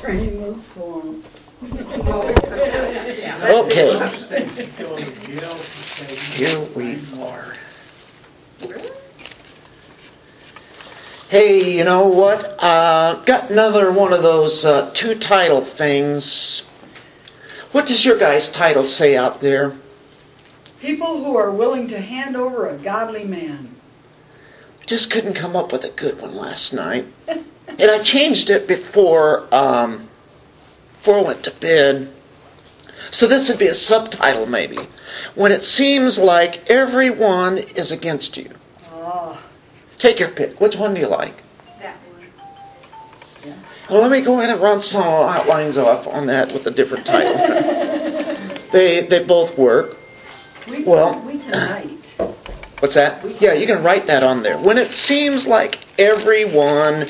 Drain the swamp. Okay, here we are. Hey, you know what? Uh, got another one of those uh, two title things. What does your guys' title say out there? People who are willing to hand over a godly man. Just couldn't come up with a good one last night. and I changed it before um, before I went to bed. So this would be a subtitle maybe. When it seems like everyone is against you. Oh, Take your pick. Which one do you like? That one. Well, let me go ahead and run some outlines off on that with a different title. they they both work. we, Well- we can write. What's that? Yeah, you can write that on there. When it seems like everyone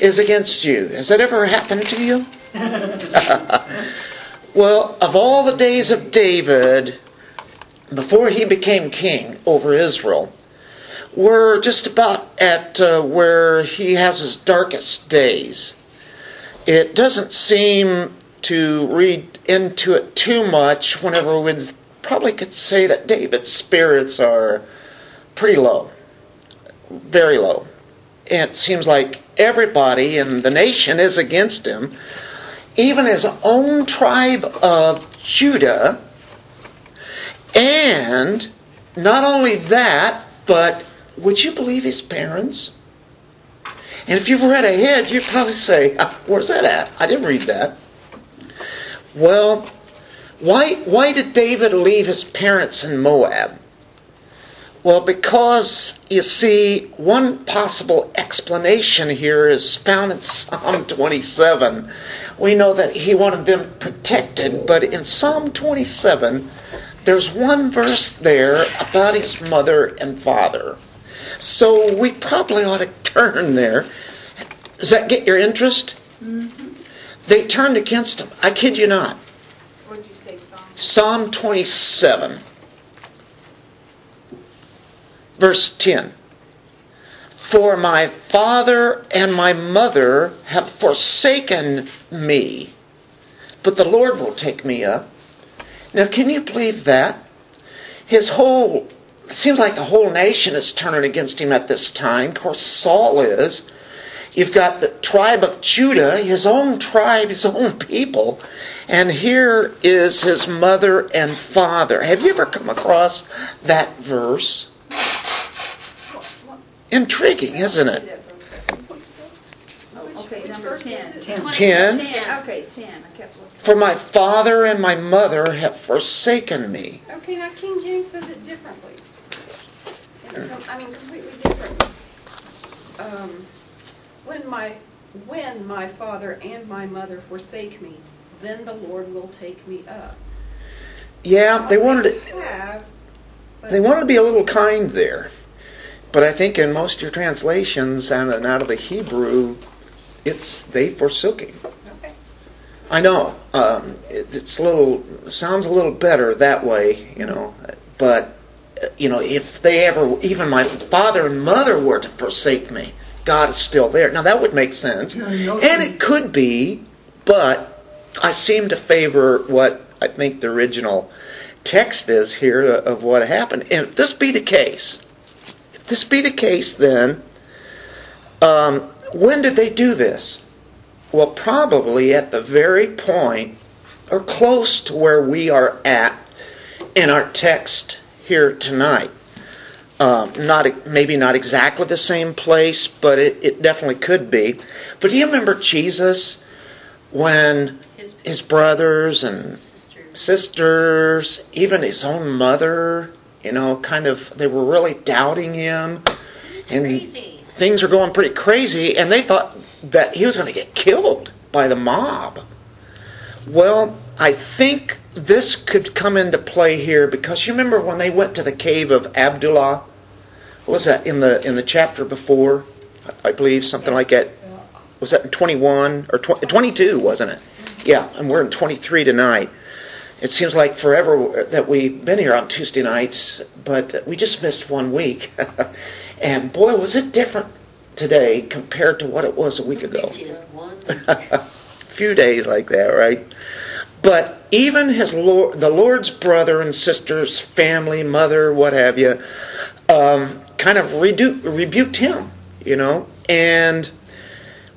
is against you. Has that ever happened to you? well, of all the days of David, before he became king over Israel, we're just about at uh, where he has his darkest days. It doesn't seem to read into it too much whenever we probably could say that David's spirits are pretty low, very low. And it seems like everybody in the nation is against him. Even his own tribe of Judah. And not only that, but would you believe his parents? And if you've read ahead, you'd probably say, "Ah, Where's that at? I didn't read that. Well, why, why did David leave his parents in Moab? Well, because you see, one possible explanation here is found in Psalm 27. We know that he wanted them protected, but in Psalm 27, there's one verse there about his mother and father. So we probably ought to turn there. Does that get your interest? Mm-hmm. They turned against him. I kid you not. What'd you say, Psalm? Psalm 27, verse 10. For my father and my mother have forsaken me, but the Lord will take me up. Now, can you believe that? His whole, seems like the whole nation is turning against him at this time. Of course, Saul is. You've got the tribe of Judah, his own tribe, his own people, and here is his mother and father. Have you ever come across that verse? Intriguing, isn't it? Okay, number ten. Ten. Ten. Ten, okay, ten, I kept looking. For my father and my mother have forsaken me. Okay, now King James says it differently. And I mean, completely different. Um, when my when my father and my mother forsake me, then the Lord will take me up. Yeah, they wanted to, Have, but- they wanted to be a little kind there. But I think in most of your translations and and out of the Hebrew, it's they forsook him. Okay. I know. Um, it, it's a little sounds a little better that way, you know. But uh, you know, if they ever, even my father and mother were to forsake me, God is still there. Now that would make sense, Yeah, and it could be, but I seem to favor what I think the original text is here of what happened. And if this be the case, if this be the case, then um, when did they do this? Well, probably at the very point or close to where we are at in our text here tonight. Um, not maybe not exactly the same place, but it, it definitely could be. But do you remember Jesus when his brothers and sisters, even his own mother, you know, kind of they were really doubting him, and things were going pretty crazy, and they thought that he was going to get killed by the mob. Well, I think this could come into play here because you remember when they went to the cave of Adullam. What was that in the in the chapter before? I believe something like that. Was that in 21 or 20, 22, wasn't it? Yeah, and we're in 23 tonight. It seems like forever that we've been here on Tuesday nights, but we just missed one week. and boy, was it different today compared to what it was a week ago. few days like that, right? But even his Lord, the Lord's brother and sisters, family, mother, what have you, um, kind of redu- rebuked him, you know. And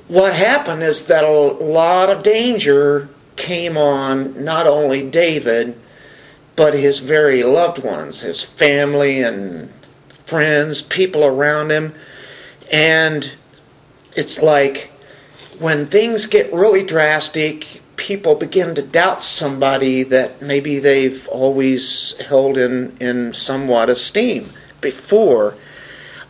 what happened is that a lot of danger came on not only David, but his very loved ones, his family and friends, people around him. And it's like when things get really drastic, people begin to doubt somebody that maybe they've always held in, in somewhat esteem before.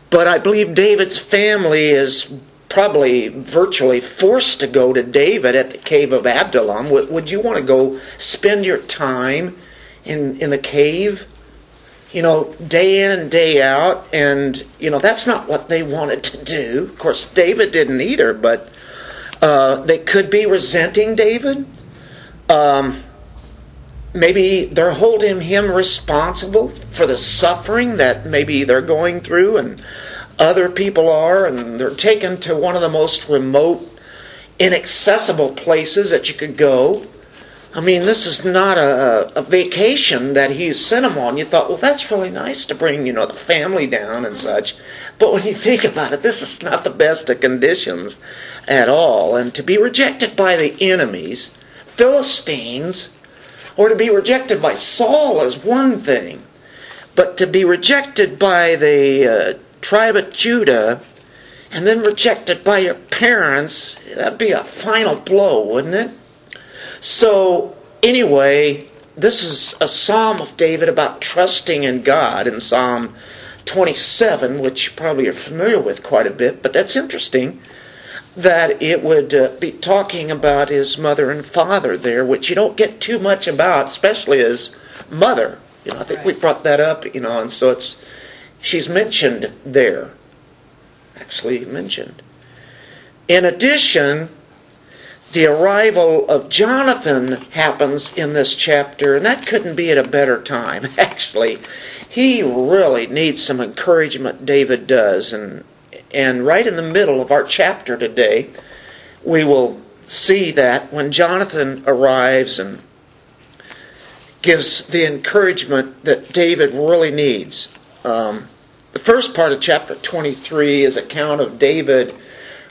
But I believe David's family is probably virtually forced to go to David at the cave of Adullam. Would, would you want to go spend your time in, in the cave? You know, day in and day out. And, you know, that's not what they wanted to do. Of course, David didn't either, but uh, they could be resenting David. Um, maybe they're holding him responsible for the suffering that maybe they're going through and other people are, and they're taken to one of the most remote, inaccessible places that you could go. I mean, this is not a, a vacation that he's sent them on. You thought, well, that's really nice to bring, you know, the family down and such. But when you think about it, this is not the best of conditions at all. And to be rejected by the enemies, Philistines, or to be rejected by Saul is one thing. But to be rejected by the uh, tribe of Judah and then rejected by your parents, that'd be a final blow, wouldn't it? So, anyway, this is a psalm of David about trusting in God in Psalm 27, which you probably are familiar with quite a bit, but that's interesting that it would uh, be talking about his mother and father there, which you don't get too much about, especially his mother. You know, I think we brought that up, you know, and so it's she's mentioned there. Actually mentioned. In addition, the arrival of Jonathan happens in this chapter, and that couldn't be at a better time, actually. He really needs some encouragement, David does. And, and right in the middle of our chapter today, we will see that when Jonathan arrives and gives the encouragement that David really needs. Um, the first part of chapter 23 is account of David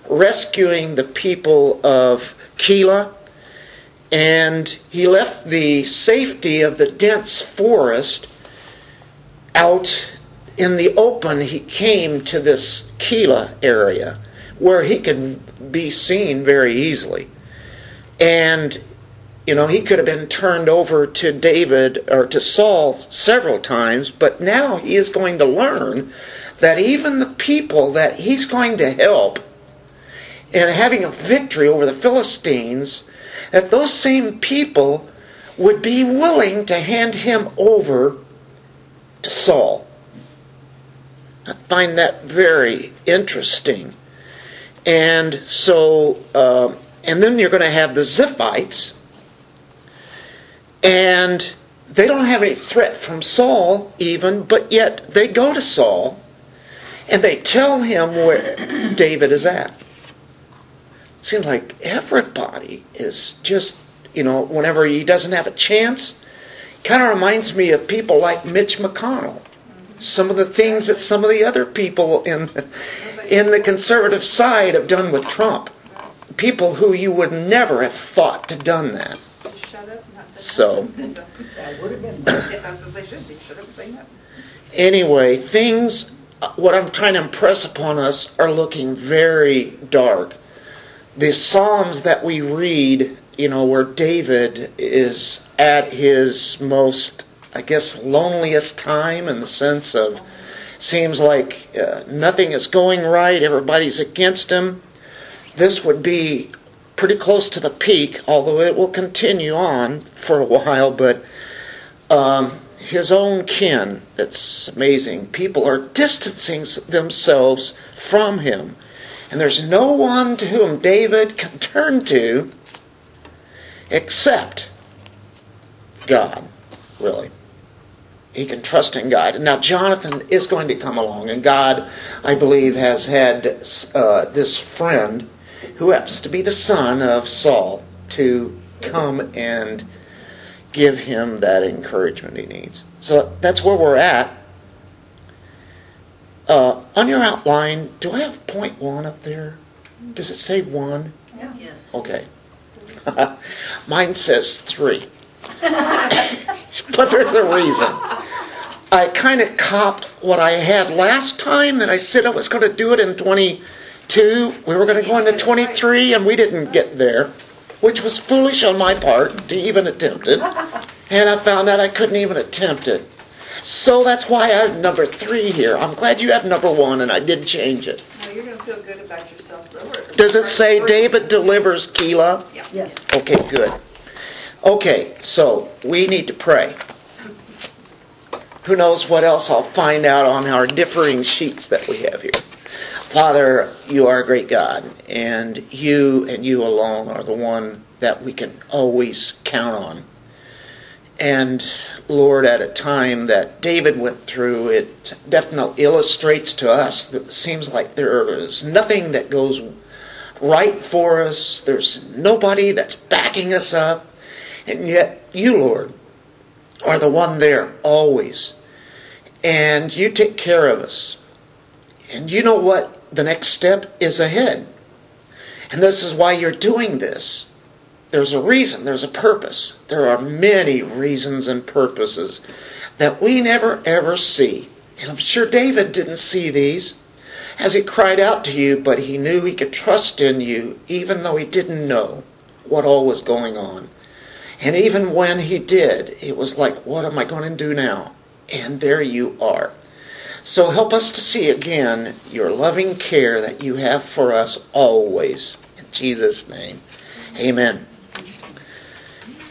rescuing the people of Keilah, and he left the safety of the dense forest out in the open. He came to this Keilah area where he could be seen very easily. And, you know, he could have been turned over to David or to Saul several times, but now he is going to learn that even the people that he's going to help and having a victory over the Philistines, that those same people would be willing to hand him over to Saul. I find that very interesting. And so, uh, and then you're going to have the Ziphites, and they don't have any threat from Saul even, but yet they go to Saul and they tell him where David is at seems like everybody is just, you know, whenever he doesn't have a chance, kind of reminds me of people like Mitch McConnell. Some of the things that some of the other people in in the conservative side have done with Trump. People who you would never have thought to done that. Shut up and not say So That would have been. Yes, that's what they should be. Shut up and say nothing. anyway, things what I'm trying to impress upon us are looking very dark. The Psalms that we read, you know, where David is at his most, I guess, loneliest time in the sense of seems like uh, nothing is going right, everybody's against him. This would be pretty close to the peak, although it will continue on for a while, but um, his own kin, it's amazing. People are distancing themselves from him. And there's no one to whom David can turn to except God, really. He can trust in God. And now, Jonathan is going to come along, and God, I believe, has had uh, this friend who happens to be the son of Saul, to come and give him that encouragement he needs. So that's where we're at. Uh, on your outline, do I have point one up there? Does it say one? Yeah. Yes. Okay. Mine says three. but there's a reason. I kind of copped what I had last time that I said I was going to do it in 22. We were going to go into 23 and we didn't get there, which was foolish on my part to even attempt it. And I found out I couldn't even attempt it. So that's why I have number three here. I'm glad you have number one and I did change it. No, you're gonna feel good about yourself. though. Does it say David delivers Keilah? Yes. Okay, good. Okay, so we need to pray. Who knows what else I'll find out on our differing sheets that we have here. Father, you are a great God, and you and you alone are the one that we can always count on. And Lord, at a time that David went through, it definitely illustrates to us that it seems like there is nothing that goes right for us. There's nobody that's backing us up. And yet, you, Lord, are the one there always. And you take care of us. And you know what the next step is ahead. And this is why you're doing this. There's a reason, there's a purpose. There are many reasons and purposes that we never ever see. And I'm sure David didn't see these as he cried out to you, but he knew he could trust in you even though he didn't know what all was going on. And even when he did, it was like, what am I going to do now? And there you are. So help us to see again your loving care that you have for us always. In Jesus' name, amen.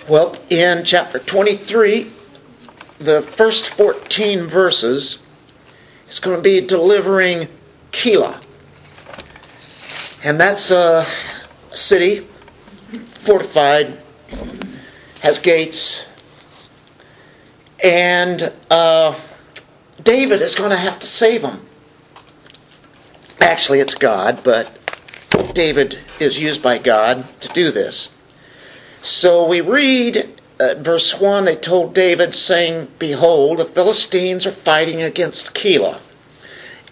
Well, in chapter 23, the first 14 verses, it's going to be delivering Keilah. And that's a city, fortified, has gates, and uh, David is going to have to save them. Actually, it's God, but David is used by God to do this. So we read uh, verse 1 they told David, saying, Behold, the Philistines are fighting against Keilah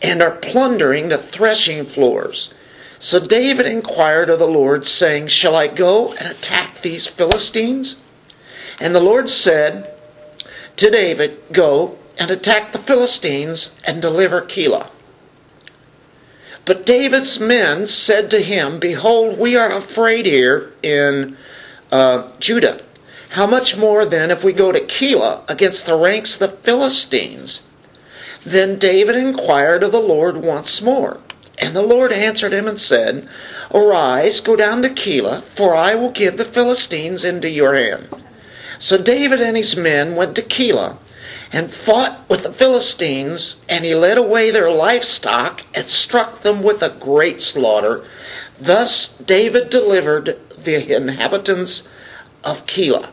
and are plundering the threshing floors. So David inquired of the Lord, saying, Shall I go and attack these Philistines? And the Lord said to David, Go and attack the Philistines and deliver Keilah. But David's men said to him, Behold, we are afraid here in uh, Judah. How much more then if we go to Keilah against the ranks of the Philistines? Then David inquired of the Lord once more. And the Lord answered him and said, Arise, go down to Keilah, for I will give the Philistines into your hand. So David and his men went to Keilah and fought with the Philistines, and he led away their livestock and struck them with a great slaughter. Thus David delivered the inhabitants of Keilah.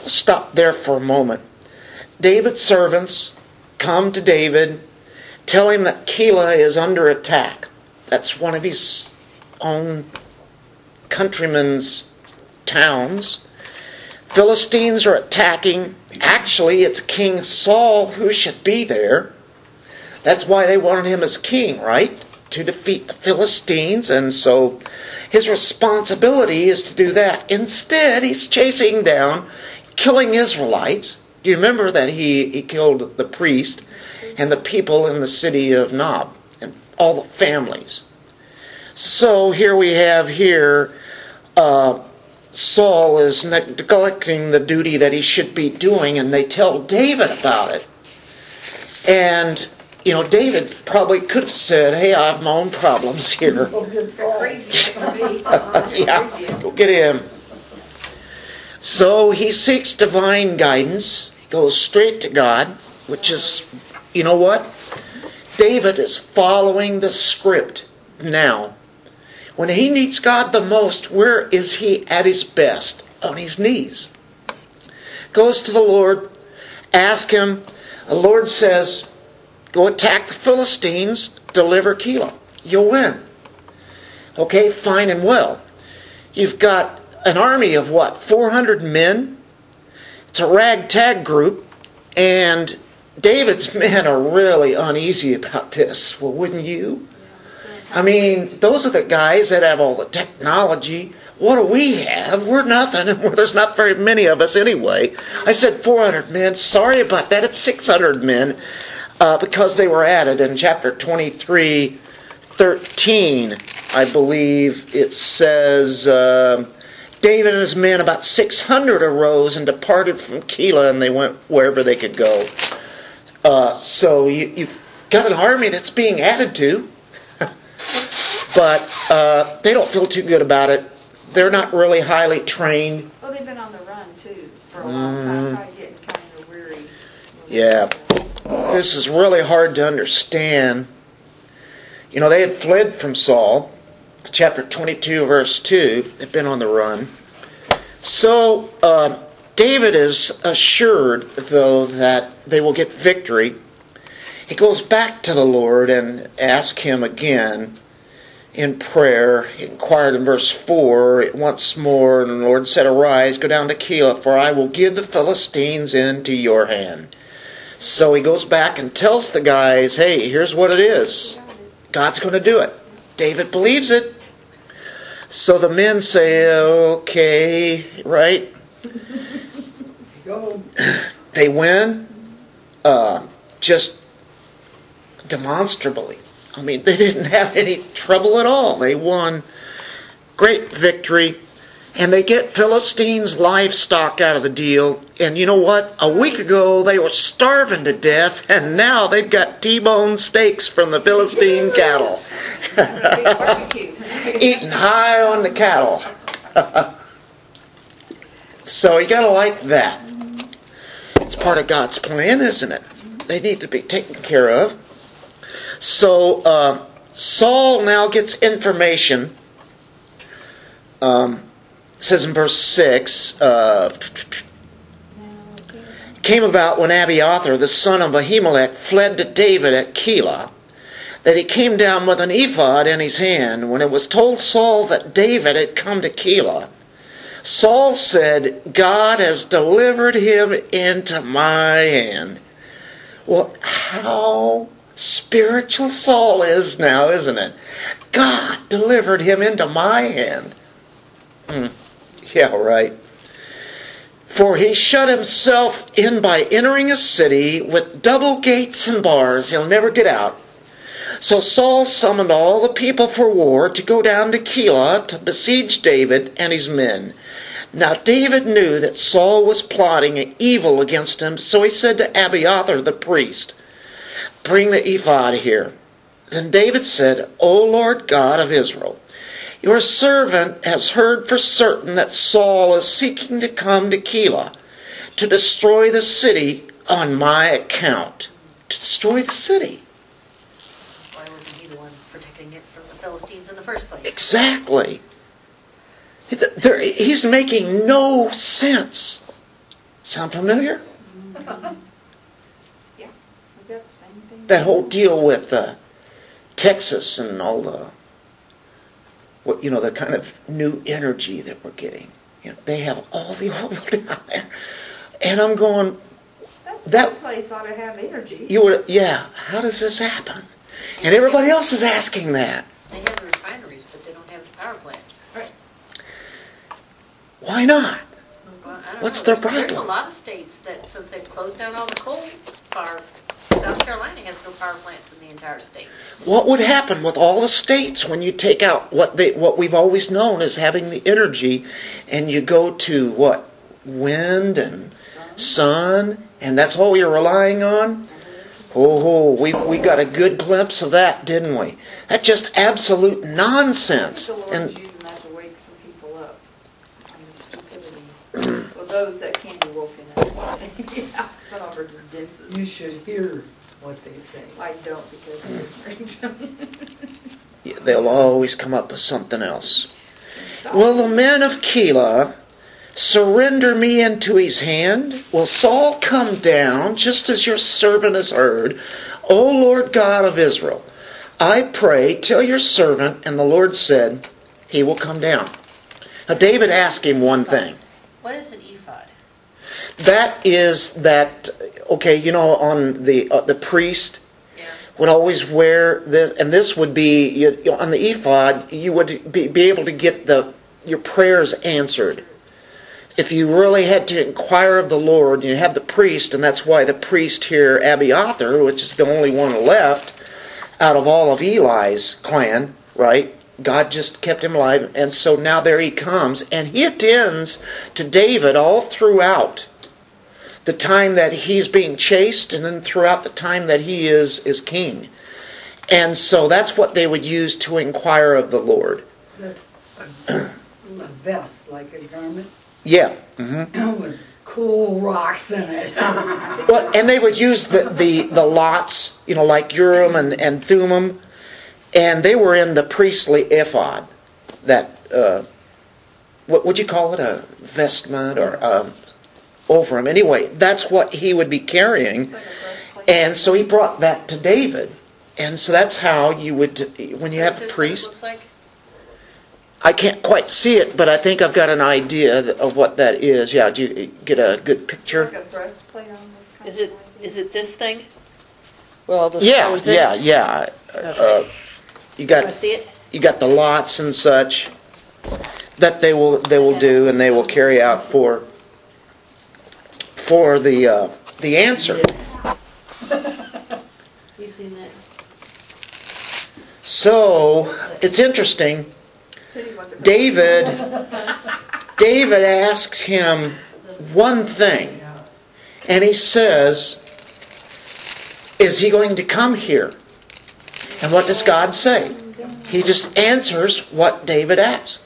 We'll stop there for a moment. David's servants come to David, tell him that Keilah is under attack. That's one of his own countrymen's towns. Philistines are attacking. Actually, it's King Saul who should be there. That's why they wanted him as king, right? To defeat the Philistines, and so his responsibility is to do that. Instead, he's chasing down, killing Israelites. Do you remember that he, he killed the priest and the people in the city of Nob and all the families? So here we have here uh, Saul is neglecting the duty that he should be doing, and they tell David about it. And, you know, David probably could have said, Hey, I have my own problems here. Go get Saul. Crazy it's gonna be. yeah, go get him. So he seeks divine guidance. He goes straight to God, which is, you know what? David is following the script now. When he needs God the most, where is he at his best? On his knees. Goes to the Lord, ask him. The Lord says, Go attack the Philistines, deliver Keilah. You'll win. Okay, fine and well. You've got an army of what, 400 men? It's a ragtag group, and David's men are really uneasy about this. Well, wouldn't you? I mean, those are the guys that have all the technology. What do we have? We're nothing, there's not very many of us anyway. I said 400 men. Sorry about that. It's 600 men uh, because they were added in chapter 23, 13. I believe it says. Uh, David and his men, about 600, arose and departed from Keilah, and they went wherever they could go. Uh, so you, you've got an army that's being added to, but uh, they don't feel too good about it. They're not really highly trained. Well, they've been on the run too for a long time, probably getting kind of weary. Yeah. This is really hard to understand. You know, they had fled from Saul. Chapter 22, verse 2. They've been on the run. So, uh, David is assured, though, that they will get victory. He goes back to the Lord and asks him again in prayer. He inquired in verse 4 once more, and the Lord said, Arise, go down to Keilah, for I will give the Philistines into your hand. So he goes back and tells the guys, Hey, here's what it is. God's going to do it. David believes it. So the men say, Okay, right? Go. They win uh, just demonstrably. I mean, they didn't have any trouble at all. They won great victory. And they get Philistines' livestock out of the deal. And you know what? A week ago they were starving to death, and now they've got T-bone steaks from the Philistine cattle. Eating high on the cattle. so you gotta like that. It's part of God's plan, isn't it? They need to be taken care of. So uh, Saul now gets information. Um, says in verse six. Uh, came about when Abiathar, the son of Ahimelech, fled to David at Keilah, that he came down with an ephod in his hand. When it was told Saul that David had come to Keilah, Saul said, God has delivered him into my hand. Well, how spiritual Saul is now, isn't it? God delivered him into my hand. Hmm. Yeah, right. For he shut himself in by entering a city with double gates and bars. He'll never get out. So Saul summoned all the people for war to go down to Keilah to besiege David and his men. Now David knew that Saul was plotting evil against him, so he said to Abiathar the priest, Bring the ephod here. Then David said, O Lord God of Israel, your servant has heard for certain that Saul is seeking to come to Keilah to destroy the city on my account. To destroy the city. Why wasn't he the one protecting it from the Philistines in the first place? Exactly. There- He's making no sense. Sound familiar? Yeah, we've got the same thing. That whole deal with uh, Texas and all the, what you know, the kind of new energy that we're getting. You know, they have all the oil down there, and I'm going. That's that- that place ought to have energy. You would, yeah. How does this happen? And everybody else is asking that. They have the refineries, but they don't have the power plants. Why not? Well, What's know. their problem? There's a lot of states that, since they've closed down all the coal power, South Carolina has no power plants in the entire state. What would happen with all the states when you take out what they what we've always known as having the energy, and you go to what wind and sun, and that's all you're relying on? Oh, we we got a good glimpse of that, didn't we? That's just absolute nonsense. The Lord's And using that to wake some people up on their stupidity. well, those that can be woken up. yeah, some of them are just denses. You should hear what they say. I don't because they're afraid. they'll always come up with something else. Will the men of Keilah surrender me into his hand? Will Saul come down, just as your servant has heard? O Lord God of Israel, I pray, tell your servant, and the Lord said, He will come down. Now, David asked him one thing. What is an ephod? That is that okay? You know, on the uh, the priest Yeah. would always wear this, and this would be you, you know, on the ephod. You would be, be able to get the your prayers answered. If you really had to inquire of the Lord, you have the priest, and that's why the priest here, Abiathar, which is the only one left out of all of Eli's clan, right? God just kept him alive, and so now there he comes, and he attends to David all throughout the time that he's being chased, and then throughout the time that he is is king. And so that's what they would use to inquire of the Lord. That's a, a vest, like a garment Yeah. hmm with cool rocks in it. Well, and they would use the, the, the lots, you know, like Urim and, and Thummim, and they were in the priestly ephod. That, uh, what would you call it? A vestment or um, over him. Anyway, that's what he would be carrying. It's like a breastplate. And so he brought that to David. And so that's how you would, when you have Is the this what it priest. I can't quite see it, but I think I've got an idea of what that is. Yeah, do you get a good picture? a breastplate on those kinds Is it is it this thing? Well, all the Yeah, stones in yeah, it? yeah. Uh, you got see it? you got the lots and such that they will they will do and they will carry out for for the uh, the answer. You seen that? So it's interesting. David David asks him one thing, and he says, "Is he going to come here?" And what does God say? He just answers what David asked.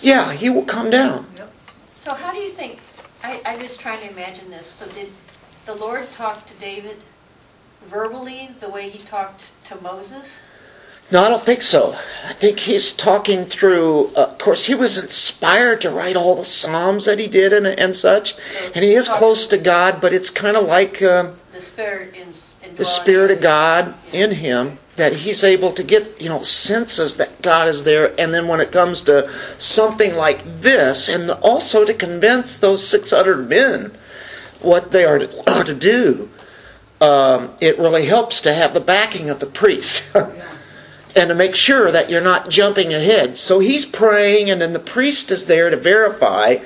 Yeah, he will come down. So how do you think, I, I'm just trying to imagine this, so did the Lord talk to David verbally the way he talked to Moses? No, I don't think so. I think he's talking through. Uh, of course, he was inspired to write all the psalms that he did and, and such, and he is close to God. But it's kind of like uh, The Spirit in, in the Spirit of God in him that he's able to get, you know, senses that God is there, and then when it comes to something like this, and also to convince those six hundred men what they are to, are to do, um, it really helps to have the backing of the priest. and to make sure that you're not jumping ahead. So he's praying, and then the priest is there to verify.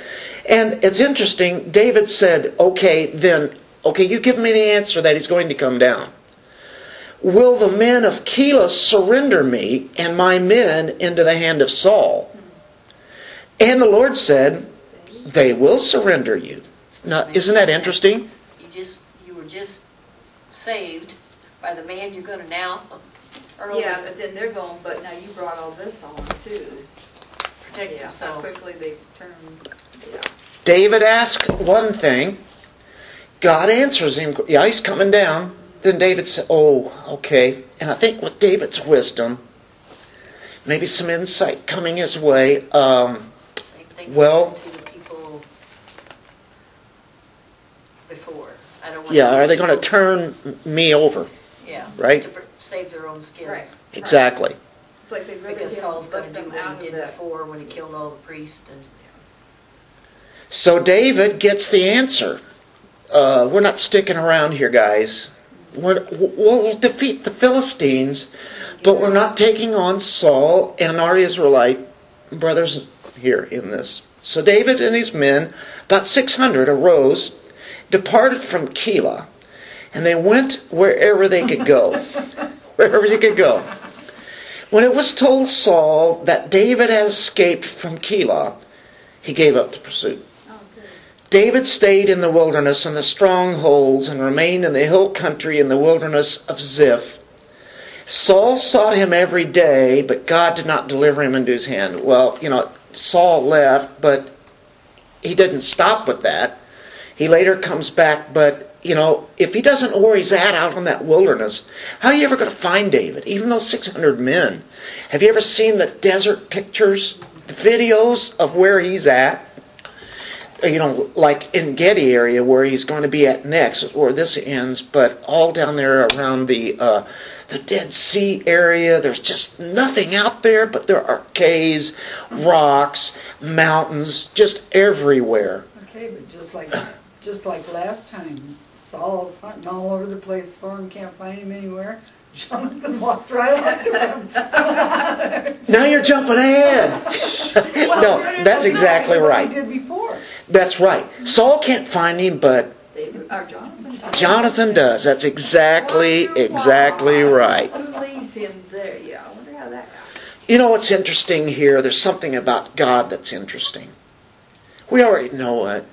And it's interesting, David said, Okay, then, okay, you give me the answer that he's going to come down. Will the men of Keilah surrender me and my men into the hand of Saul? And the Lord said, They will surrender you. Now, isn't that interesting? You just, you were just saved by the man you're gonna now, uh, or Yeah, but then they're going, but now you brought all this on too. protect Yeah, how quickly they turn, yeah. David asked one thing. God answers him. Yeah, he's coming down. Then David said, Oh, okay. And I think with David's wisdom, maybe some insight coming his way, um, Well- happened to the people before. I don't want. yeah, are they going to turn me over? Yeah. right? To Save their own skills. Right. Exactly. It's like they really Because did Saul's gonna do what out he did before when he killed all the priests and. So David gets the answer. Uh, we're not sticking around here, guys. We're, we'll defeat the Philistines, but we're not taking on Saul and our Israelite brothers here in this. So David and his men, about 600, arose, departed from Keilah, and they went wherever they could go. wherever you could go. When it was told Saul that David had escaped from Keilah, he gave up the pursuit. David stayed in the wilderness and the strongholds and remained in the hill country in the wilderness of Ziph. Saul sought him every day, but God did not deliver him into his hand. Well, you know, Saul left, but he didn't stop with that. He later comes back, but, you know, if he doesn't know where he's at out in that wilderness, how are you ever going to find David? Even those 600 men. Have you ever seen the desert pictures, the videos of where he's at? You know, like En Gedi area where he's going to be at next, where this ends, but all down there around the uh, the Dead Sea area. There's just nothing out there, but there are caves, rocks, mountains, just everywhere. Okay, but just like, just like last time, Saul's hunting all over the place for him, can't find him anywhere. Jonathan walked right up to him. Now you're jumping ahead. no, that's exactly right. he did before. That's right. Saul can't find him, but David, Jonathan. Jonathan does. That's exactly, exactly right. Who leads him there? Yeah, I wonder how that happened. You know what's interesting here? There's something about God that's interesting. We already know it.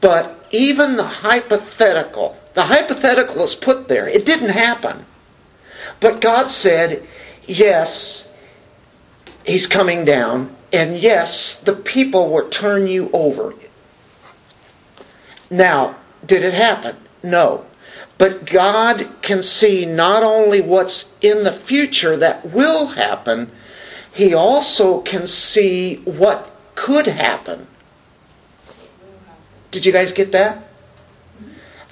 But even the hypothetical, the hypothetical is put there. It didn't happen. But God said, yes, He's coming down, and yes, the people will turn you over. Now, did it happen? No. But God can see not only what's in the future that will happen, He also can see what could happen. Did you guys get that?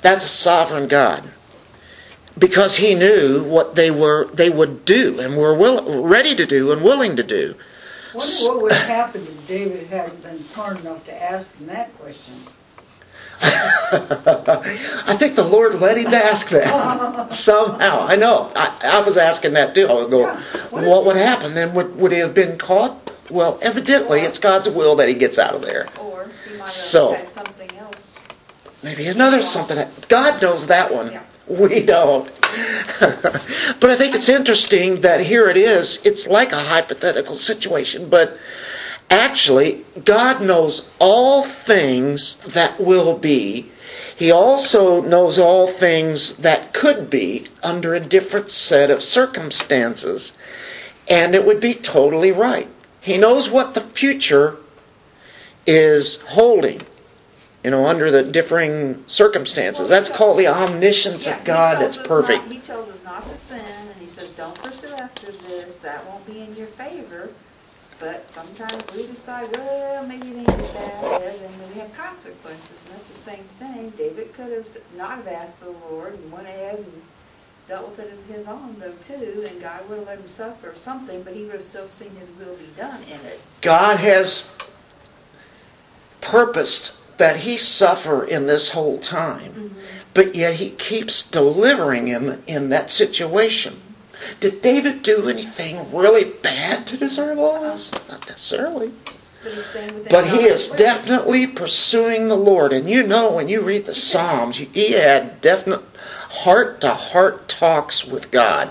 That's a sovereign God. Because he knew what they were they would do and were will, ready to do and willing to do. Wonder what would have happened if David hadn't been smart enough to ask him that question. I think the Lord led him to ask that somehow. I know. I, I was asking that too. I would go, what would happen then? Would, would he have been caught? Well, evidently, it's God's will that he gets out of there. Or he might have So- had something else. Maybe another something. God knows that one. Yeah. We don't. but I think it's interesting that here it is. It's like a hypothetical situation, but actually, God knows all things that will be. He also knows all things that could be under a different set of circumstances. And it would be totally right. He knows what the future is holding you know, under the differing circumstances. That's called the omniscience Yeah, of God that's perfect. not- He tells us not to sin, and he says, don't pursue after this, that won't be in your favor. But sometimes we decide, well, maybe it ain't as bad as, and then we have consequences, and that's the same thing. David could have not have asked the Lord and went ahead and dealt with it as his own though too, and God would have let him suffer something, but he would have still seen his will be done in it. God has purposed that he suffer in this whole time, mm-hmm. but yet he keeps delivering him in that situation. Did David do anything really bad to deserve all this? Not necessarily. But he's staying within But he is definitely pursuing the Lord. And you know, when you read the Psalms, he had definite heart to heart talks with God.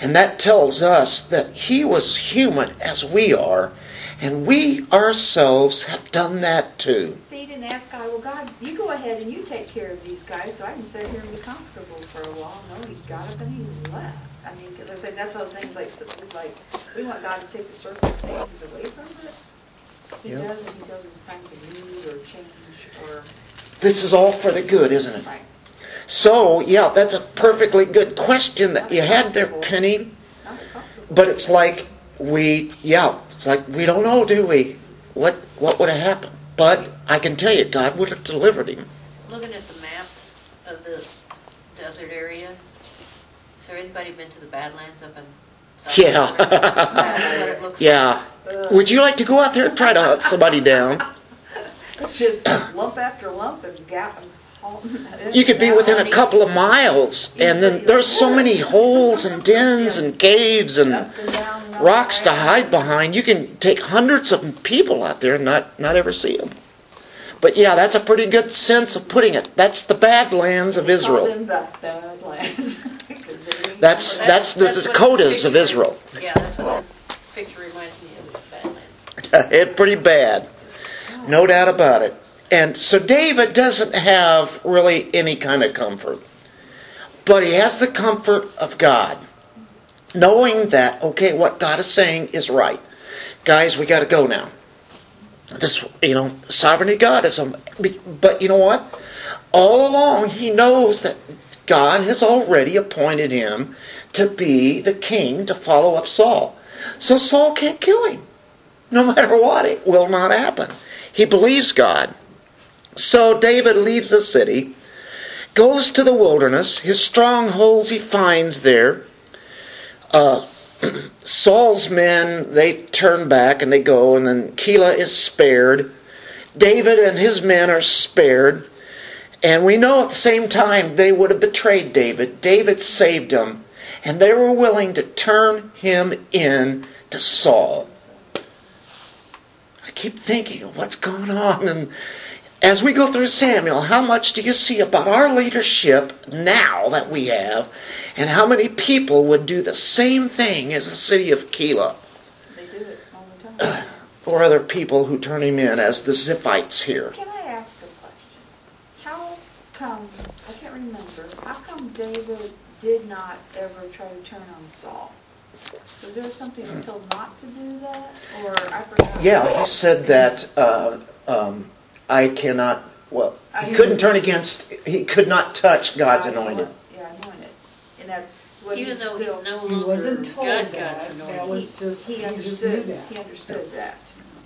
And that tells us that he was human as we are. And we ourselves have done that too. See, he didn't ask God, well, God, you go ahead and you take care of these guys so I can sit here and be comfortable for a while. No, he got up and he left. I mean, 'cause I said, that's all things like, it's like, we want God to take the circumstances away from us. He Yeah. does, and he tells us it's time to leave or change or, This is all for the good, isn't it? right, So, yeah, that's a perfectly good question that you had there, Penny. But it's like we, yeah, it's like we don't know, do we? What what would have happened? But I can tell you, God would have delivered him. Looking at the maps of the desert area, has there anybody been to the Badlands up in South Yeah. What it looks Yeah. Ugh. Would you like to go out there and try to hunt somebody down? It's just lump after lump and gap and haul. You could be within a couple of miles, and then there's so many holes and dens and caves and Up and down and up rocks to hide behind. You can take hundreds of people out there and not not ever see them. But yeah, that's a pretty good sense of putting it. That's the Badlands of Israel. them the Badlands. 'Cause they ain't That's that's the Dakotas of Israel. Yeah, that's what this picture reminds me of, is Badlands. it pretty bad. No doubt about it. And so David doesn't have really any kind of comfort. But he has the comfort of God. Knowing that, okay, what God is saying is right. Guys, we got to go now. This, you know, sovereignty of God is, a, but you know what? All along, he knows that God has already appointed him to be the king to follow up Saul. So Saul can't kill him. No matter what, it will not happen. He believes God. So David leaves the city, goes to the wilderness, his strongholds he finds there, uh, Saul's men, they turn back and they go, and then Keilah is spared. David and his men are spared. And we know at the same time they would have betrayed David. David saved them, and they were willing to turn him in to Saul. I keep thinking, what's going on? And as we go through Samuel, how much do you see about our leadership now that we have, and how many people would do the same thing as the city of Keilah? They do it all the time. Or other people who turn him in as the Ziphites here. Can I ask a question? How come, I can't remember, how come David did not ever try to turn on Saul? Was there something he told not to do that? Or I forgot? Yeah, he said that uh, um, I cannot. Well, he couldn't turn against. He could not touch God's anointed. Yeah, anointed. And that's what he Even though he's still, no He longer wasn't told God, that, God's that was just, he he just knew understood, that. he understood that.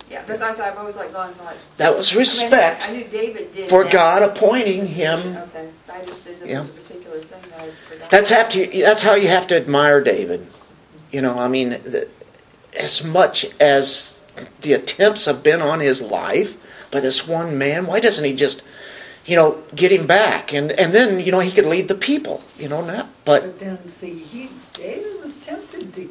Yeah, because I was, I've always like going, like. That was I mean, respect I knew David did for that. God appointing him. Okay, I just did this Yeah. particular thing that I forgot. That's have to. That's how you have to admire David. You know, I mean, the- as much as the attempts have been on his life by this one man, why doesn't he just, you know, get him back and and then you know he could lead the people. You know, not but But then, see, he, David was tempted to,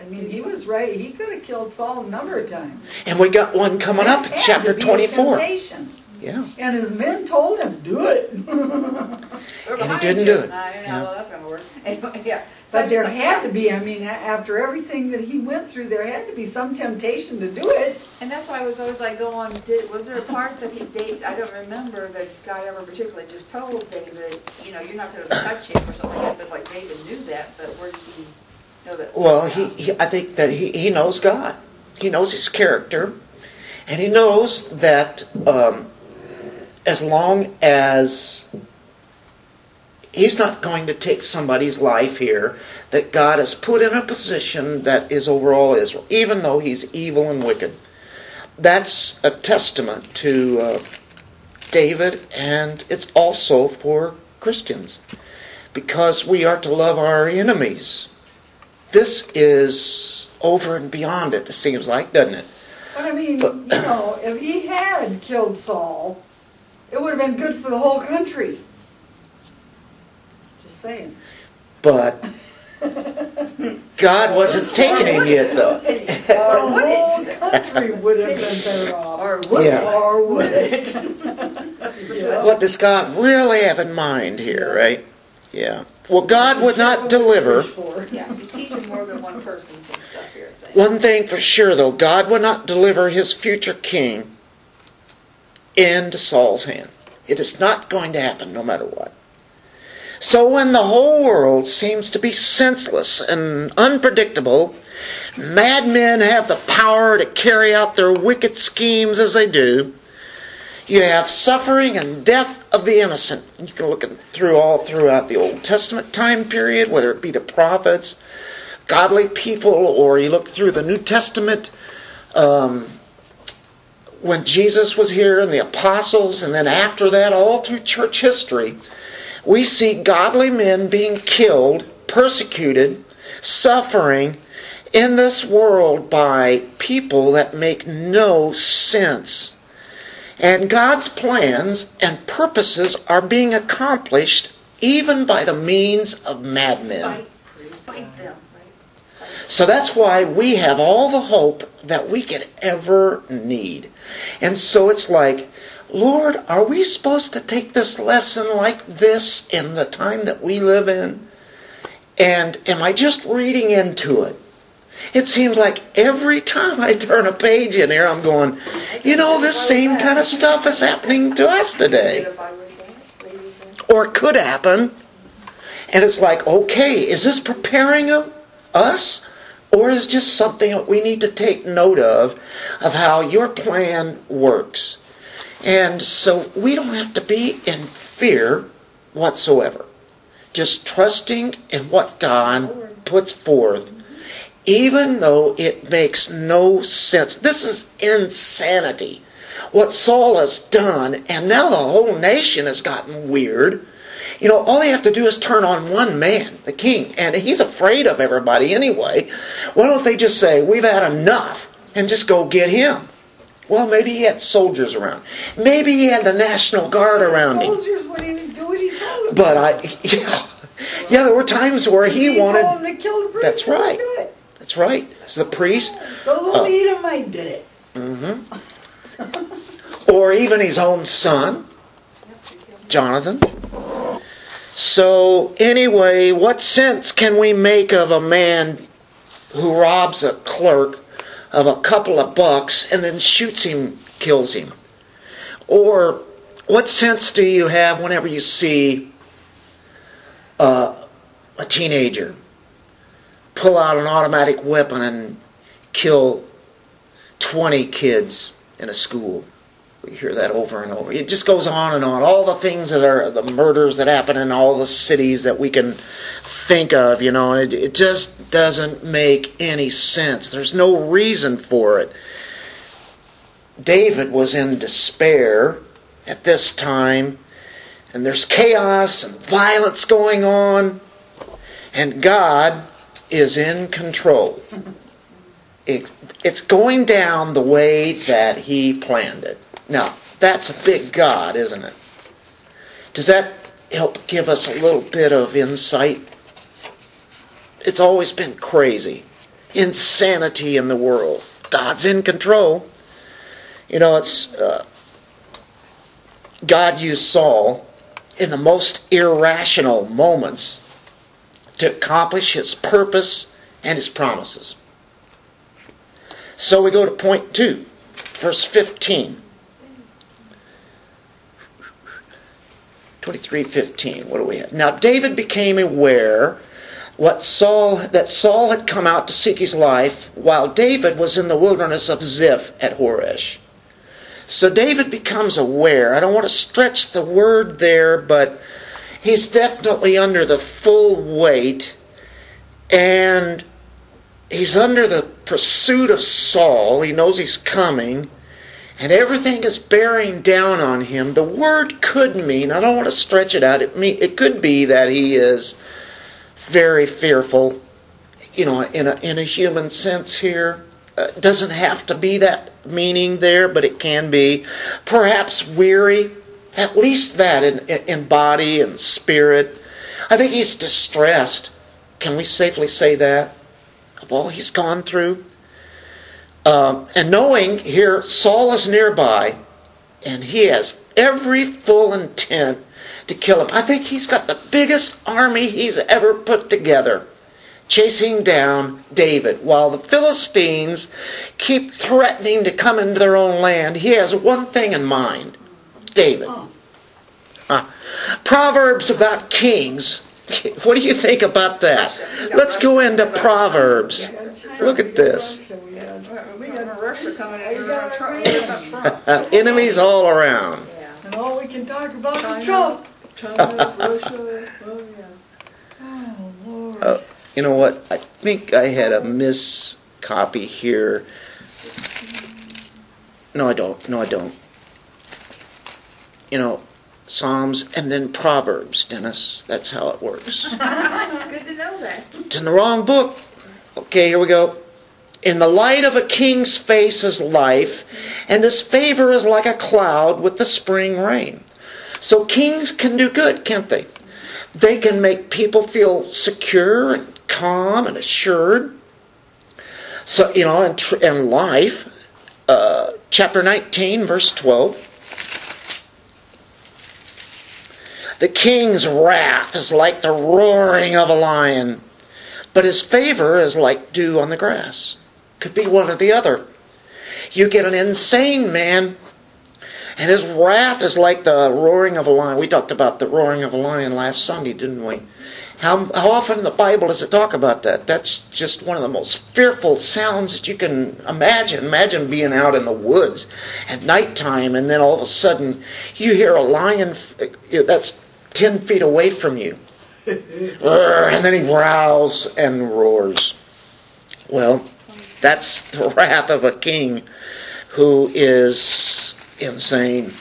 I mean, he was right, he could have killed Saul a number of times. and we got one coming up chapter to be a twenty four. temptation. Yeah. And his men told him, do it. And he didn't you. do it. Now, you know, Yeah. well, that's gonna work. Anyway, yeah. So But there like, had to be, I mean, after everything that he went through, there had to be some temptation to do it. And that's why I was always like going, did, was there a part that he, Dave, I don't remember that God ever particularly just told David, you know, you're not gonna touch him or something like that, but like David knew that, but where did he know that? Well, he, he I think that he, he knows God. He knows his character, and he knows that um, as long as he's not going to take somebody's life here that God has put in a position that is over all Israel, even though he's evil and wicked. That's a testament to uh, David, and it's also for Christians because we are to love our enemies. This is over and beyond it, it seems like, doesn't it? But I mean, But- you know, if he had killed Saul, it would have been good for the whole country. Just saying. But God wasn't taking him yet, though. The whole country would have been better off. Or would Yeah. it? Or would it? Yeah. What does God really have in mind here, right? Yeah. Well, God would not deliver. Yeah, you're teaching more than one person some stuff here, One thing for sure, though, God would not deliver his future king into Saul's hand. It is not going to happen no matter what. So when the whole world seems to be senseless and unpredictable, madmen have the power to carry out their wicked schemes as they do, you have suffering and death of the innocent. You can look through all throughout the Old Testament time period, whether it be the prophets, godly people, or you look through the New Testament, um, when Jesus was here and the apostles, and then after that, all through church history, we see godly men being killed, persecuted, suffering in this world by people that make no sense. And God's plans and purposes are being accomplished even by the means of madmen. Spite, spite. So that's why we have all the hope that we could ever need. And so it's like, Lord, are we supposed to take this lesson like this in the time that we live in? And am I just reading into it? It seems like every time I turn a page in here, I'm going, you know, this same kind of stuff is happening to us today or could happen. And it's like, okay, is this preparing us? Or is just something that we need to take note of, of how your plan works? And so we don't have to be in fear whatsoever. Just trusting in what God puts forth, even though it makes no sense. This is insanity. What Saul has done, and now the whole nation has gotten weird. You know, all they have to do is turn on one man, the king, and he's afraid of everybody anyway. Why don't they just say, We've had enough, and just go get him? Well, maybe he had soldiers around. Maybe he had the National Guard around him. Soldiers wouldn't even do what he told them. But I, yeah, yeah, there were times where he He wanted. told them to kill the priest. That's right. do it. That's right. So the priest, So the Edomite did it. Mm-hmm. or even his own son, Jonathan. So anyway, what sense can we make of a man who robs a clerk of a couple of bucks and then shoots him, kills him? Or what sense do you have whenever you see uh, a teenager pull out an automatic weapon and kill 20 kids in a school? We hear that over and over. It just goes on and on. All the things that are the murders that happen in all the cities that we can think of, you know, it, it just doesn't make any sense. There's no reason for it. David was in despair at this time, and there's chaos and violence going on, and God is in control. It, it's going down the way that He planned it. Now, that's a big God, isn't it? Does that help give us a little bit of insight? It's always been crazy. Insanity in the world. God's in control. You know, it's uh, God used Saul in the most irrational moments to accomplish his purpose and his promises. So we go to point two, verse 15. 23:15. What do we have? Now David became aware what Saul that Saul had come out to seek his life while David was in the wilderness of Ziph at Horesh. So David becomes aware. I don't want to stretch the word there, but he's definitely under the full weight and he's under the pursuit of Saul. He knows he's coming and everything is bearing down on him. The word could mean, I don't want to stretch it out, it, mean, it could be that he is very fearful, you know, in a, in a human sense here. Uh, doesn't have to be that meaning there, but it can be. Perhaps weary, at least that in, in body and spirit. I think he's distressed. Can we safely say that? Of all he's gone through? Um, and knowing here Saul is nearby, and he has every full intent to kill him. I think he's got the biggest army he's ever put together, chasing down David. While the Philistines keep threatening to come into their own land, he has one thing in mind David. Huh. Proverbs about kings. What do you think about that? Let's go into Proverbs. Look at this. We got a Russia coming in. We got We're Iran. up front. Enemies all around. And all we can talk about China. is Trump. China, Russia, oh yeah. Oh, Lord. Uh, you know what? I think I had a miscopy here. No, I don't. No, I don't. You know, Psalms and then Proverbs, Dennis. That's how it works. Good to know that. It's in the wrong book. Okay, here we go. In the light of a king's face is life, and his favor is like a cloud with the spring rain. So kings can do good, can't they? They can make people feel secure and calm and assured. So, you know, in, tr- and life, uh, chapter 19, verse 12. The king's wrath is like the roaring of a lion, but his favor is like dew on the grass. Could be one or the other. You get an insane man, and his wrath is like the roaring of a lion. We talked about the roaring of a lion last Sunday, didn't we? How, how often in the Bible does it talk about that? That's just one of the most fearful sounds that you can imagine. Imagine being out in the woods at nighttime, and then all of a sudden you hear a lion that's 10 feet away from you. And then he growls and roars. Well, that's the wrath of a king who is insane.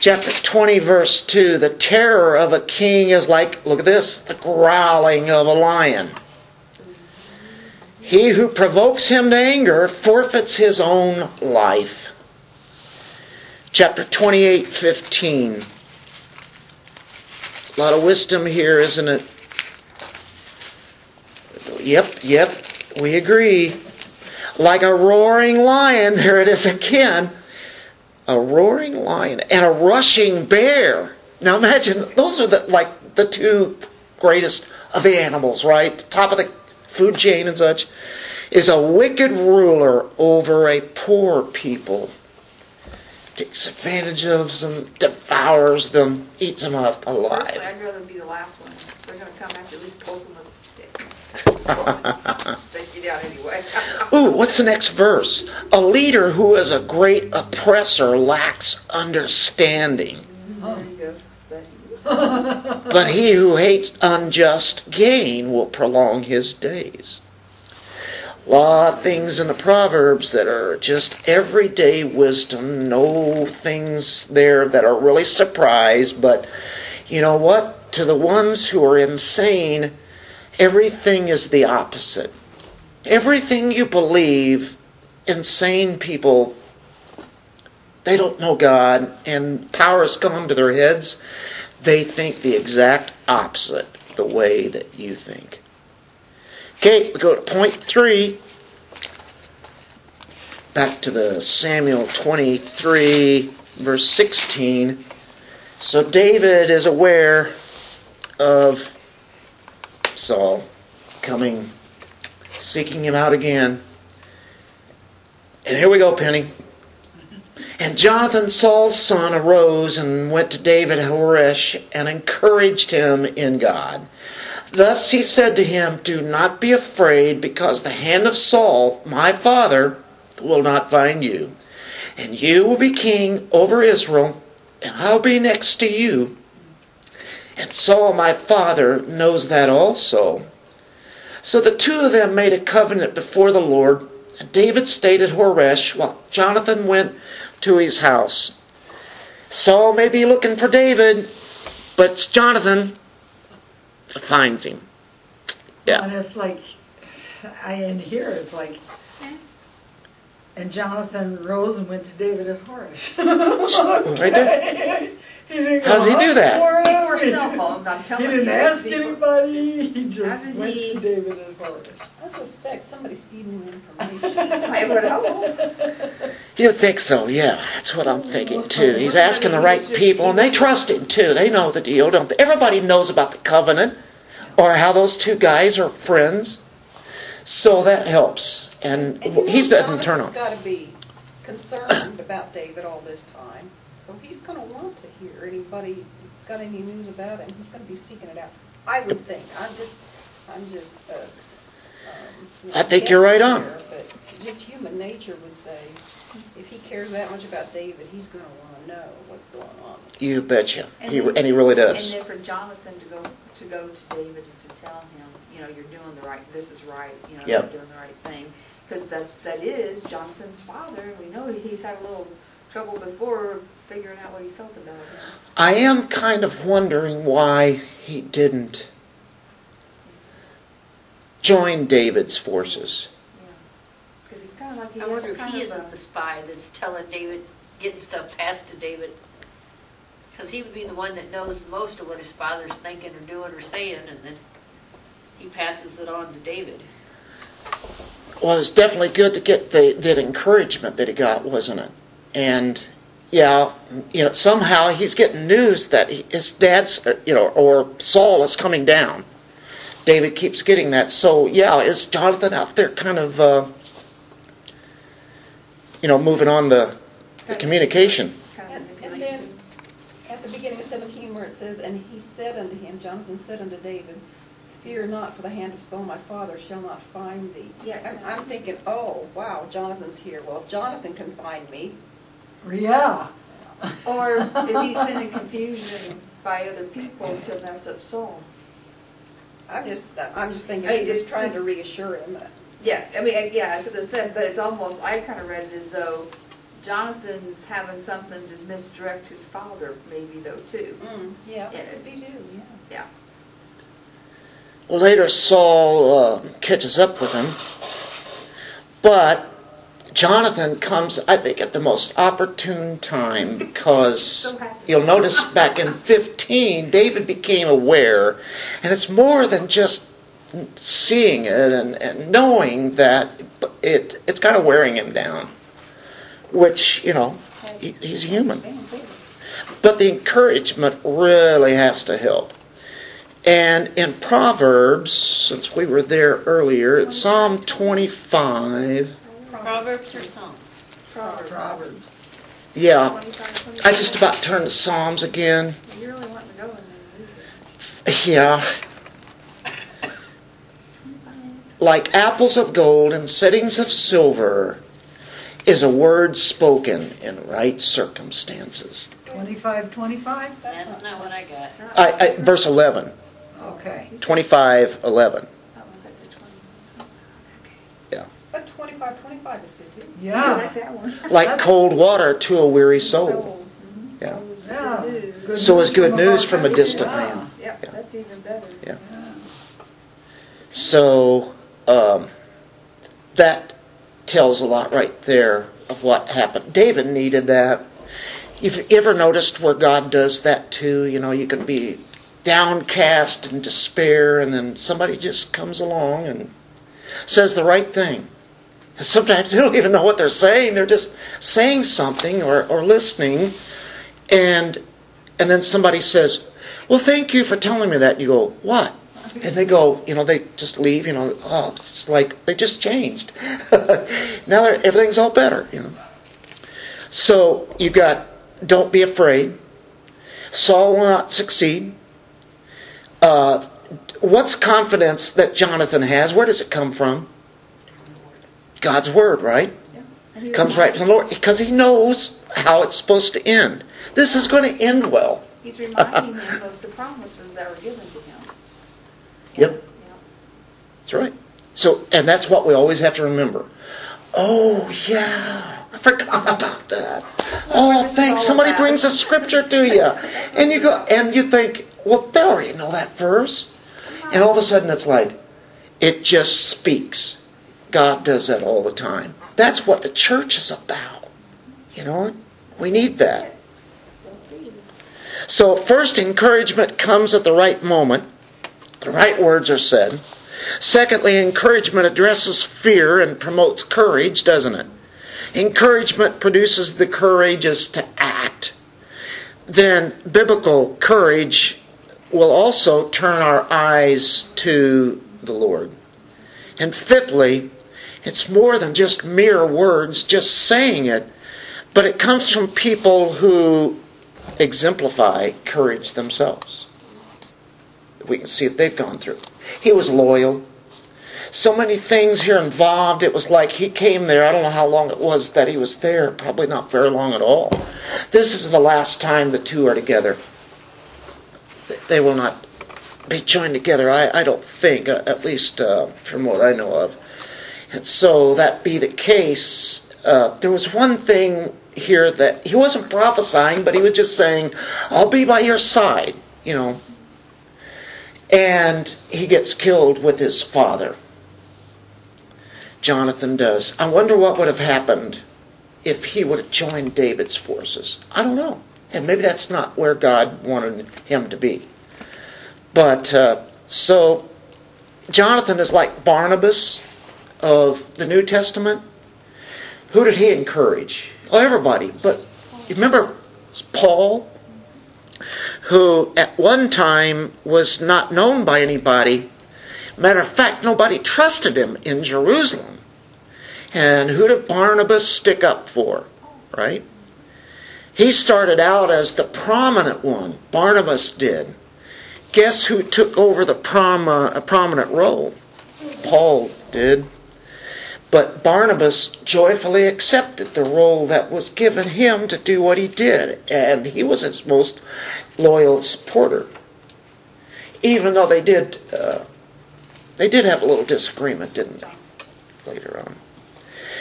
Chapter 20, verse 2 The terror of a king is like, look at this, the growling of a lion. He who provokes him to anger forfeits his own life. Chapter 28, 15. A lot of wisdom here, isn't it? Yep, yep, we agree. Like a roaring lion, there it is again. A roaring lion and a rushing bear. Now imagine, those are the, like the two greatest of the animals, right? Top of the food chain and such. Is a wicked ruler over a poor people. Takes advantage of them, devours them, eats them up Personally, alive. I'd rather be the last one. They're gonna come after, at least poke them with a stick. Take you down anyway. Ooh, what's the next verse? A leader who is a great oppressor lacks understanding, oh, There you go. But but he who hates unjust gain will prolong his days. Lot of things in the Proverbs that are just everyday wisdom, no things there that are really surprise, but you know what? To the ones who are insane, everything is the opposite. Everything you believe, insane people, they don't know God, and power has come to their heads. They think the exact opposite the way that you think. Okay, we go to point three. Back to the Samuel 23, verse 16. So David is aware of Saul coming, seeking him out again. And here we go, Penny. And Jonathan, Saul's son, arose and went to David Horesh and encouraged him in God. Thus he said to him, Do not be afraid, because the hand of Saul, my father, will not find you. And you will be king over Israel, and I'll be next to you. And Saul, my father, knows that also. So the two of them made a covenant before the Lord, and David stayed at Horesh while Jonathan went to his house. Saul may be looking for David, but it's Jonathan finds him. Yeah. And it's like, I in here, it's like, and Jonathan rose and went to David at Horesh. Right there. He didn't go How's he do that? hunt before cell phones, I'm He telling you. didn't ask people- anybody, he How just did went he- to David at Horesh. I suspect somebody's feeding him information. I would hope. You think so? Yeah, that's what I'm thinking too. He's asking the right people, and they trust him too. They know the deal, don't they? Everybody knows about the covenant or how those two guys are friends. So that helps. And And you know, he doesn't turn Jonathan's on. got to be concerned about David all this time, so he's going to want to hear anybody who's got any news about him. He's going to be seeking it out. I would think. I'm just, I'm just. Uh, um, you know, I think you're right on. guessing here, But just human nature would say, if he cares that much about David, he's going to want to know what's going on. You betcha. And He, then- and he really does. And then for Jonathan to go, to go to David and to tell him, you know, you're doing the right, this is right, you know, Yep. you're doing the right thing. Because that's, that is Jonathan's father. We know he's had a little trouble before figuring out what he felt about him. I am kind of wondering why he didn't join David's forces. Because he's kind of like, he I wonder if kind he of isn't a- the spy that's telling David, getting stuff passed to David. Because he would be the one that knows most of what his father's thinking or doing or saying, and then he passes it on to David. Well, it's definitely good to get the, that encouragement that he got, wasn't it? And yeah, you know, somehow he's getting news that his dad's, uh, you know, or Saul is coming down. David keeps getting that. So yeah, is Jonathan out there kind of, uh, you know, moving on the, the communication? And, and then, at the beginning of 17, where it says, And he said unto him, Jonathan said unto David, Fear not, for the hand of Saul my father shall not find thee. Yeah, I'm, I'm thinking, oh, wow, Jonathan's here. Well, if Jonathan can find me, Yeah. Or is he sending confusion by other people to mess up Saul? I'm just, I'm just thinking, Hey, he was it's- trying to reassure him. that- Yeah, I mean, yeah, that's what they're saying, but it's almost, I kind of read it as though Jonathan's having something to misdirect his father, maybe though too. Mm, yeah, Yeah. that could be too, yeah. Yeah. Later Saul uh, catches up with him, but Jonathan comes, I think, at the most opportune time because happy. you'll notice back in 15, David became aware, and it's more than just seeing it and, and knowing that it it's kind of wearing him down, which you know he, he's human. But the encouragement really has to help. And in Proverbs, since we were there earlier, it's Psalm 25. Proverbs or Psalms? Proverbs. Yeah, I just about turned to Psalms again. You're really wanting to go in there. Yeah. Like apples of gold and settings of silver is a word spoken in right circumstances. Twenty-five, twenty-five? That's not what I got. I, I, verse 11, Okay. 25, 11. 25, 25 is good too. Yeah. Like cold water to a weary soul. Yeah. Mm-hmm. yeah. So is good news from a distant land. man. Yeah. That's even better. Yeah. yeah. So um, that tells a lot right there of what happened. David needed that. You ever noticed where God does that too? You know, you can be downcast and despair, and then somebody just comes along and says the right thing. Sometimes they don't even know what they're saying; they're just saying something or, or listening, and and then somebody says, "Well, thank you for telling me that." And you go, "What?" And they go, you know, they just leave, you know, oh, it's like they just changed. now everything's all better, you know. So you've got, don't be afraid. Saul will not succeed. Uh, what's confidence that Jonathan has? Where does it come from? God's word, right? He Comes right from the Lord because he knows how it's supposed to end. This is going to end well. He's reminding him of the promises that were given to him. Yep. Yeah. That's right. So, and that's what we always have to remember. Oh, yeah. I forgot about that. Oh, thanks. Somebody about. brings a scripture to you. And you go, and you think, well, they already know that verse. And all of a sudden it's like, it just speaks. God does that all the time. That's what the church is about. You know, we need that. So, first, encouragement comes at the right moment. The right words are said. Secondly, encouragement addresses fear and promotes courage, doesn't it? Encouragement produces the courageous to act. Then, biblical courage will also turn our eyes to the Lord. And fifthly, it's more than just mere words, just saying it, but it comes from people who exemplify courage themselves. We can see that they've gone through. He was loyal. So many things here involved. It was like he came there. I don't know how long it was that he was there. Probably not very long at all. This is the last time the two are together. They will not be joined together, I, I don't think, uh, at least uh, from what I know of. And so that be the case, uh, there was one thing here that he wasn't prophesying, but he was just saying, I'll be by your side, you know. And he gets killed with his father. Jonathan does. I wonder what would have happened if he would have joined David's forces. I don't know. And maybe that's not where God wanted him to be. But uh, so Jonathan is like Barnabas of the New Testament. Who did he encourage? Oh, everybody. But you remember Paul, who at one time was not known by anybody. Matter of fact, nobody trusted him in Jerusalem. And who did Barnabas stick up for? Right? He started out as the prominent one. Barnabas did. Guess who took over the prom, uh, prominent role? Paul did. But Barnabas joyfully accepted the role that was given him to do what he did, and he was his most loyal supporter. Even though they did, uh, they did have a little disagreement, didn't they? Later on.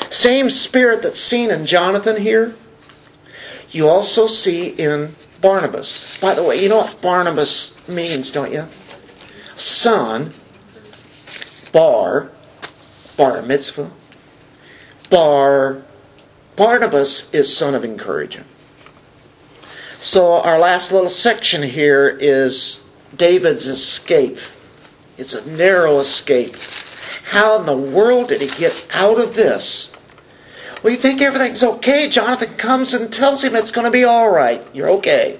Same spirit that's seen in Jonathan here, you also see in Barnabas. By the way, you know what Barnabas means, don't you? Son, bar, bar mitzvah, bar, Barnabas is son of encouragement. So our last little section here is David's escape. It's a narrow escape. How in the world did he get out of this? Well, you think everything's okay. Jonathan comes and tells him it's going to be all right. You're okay.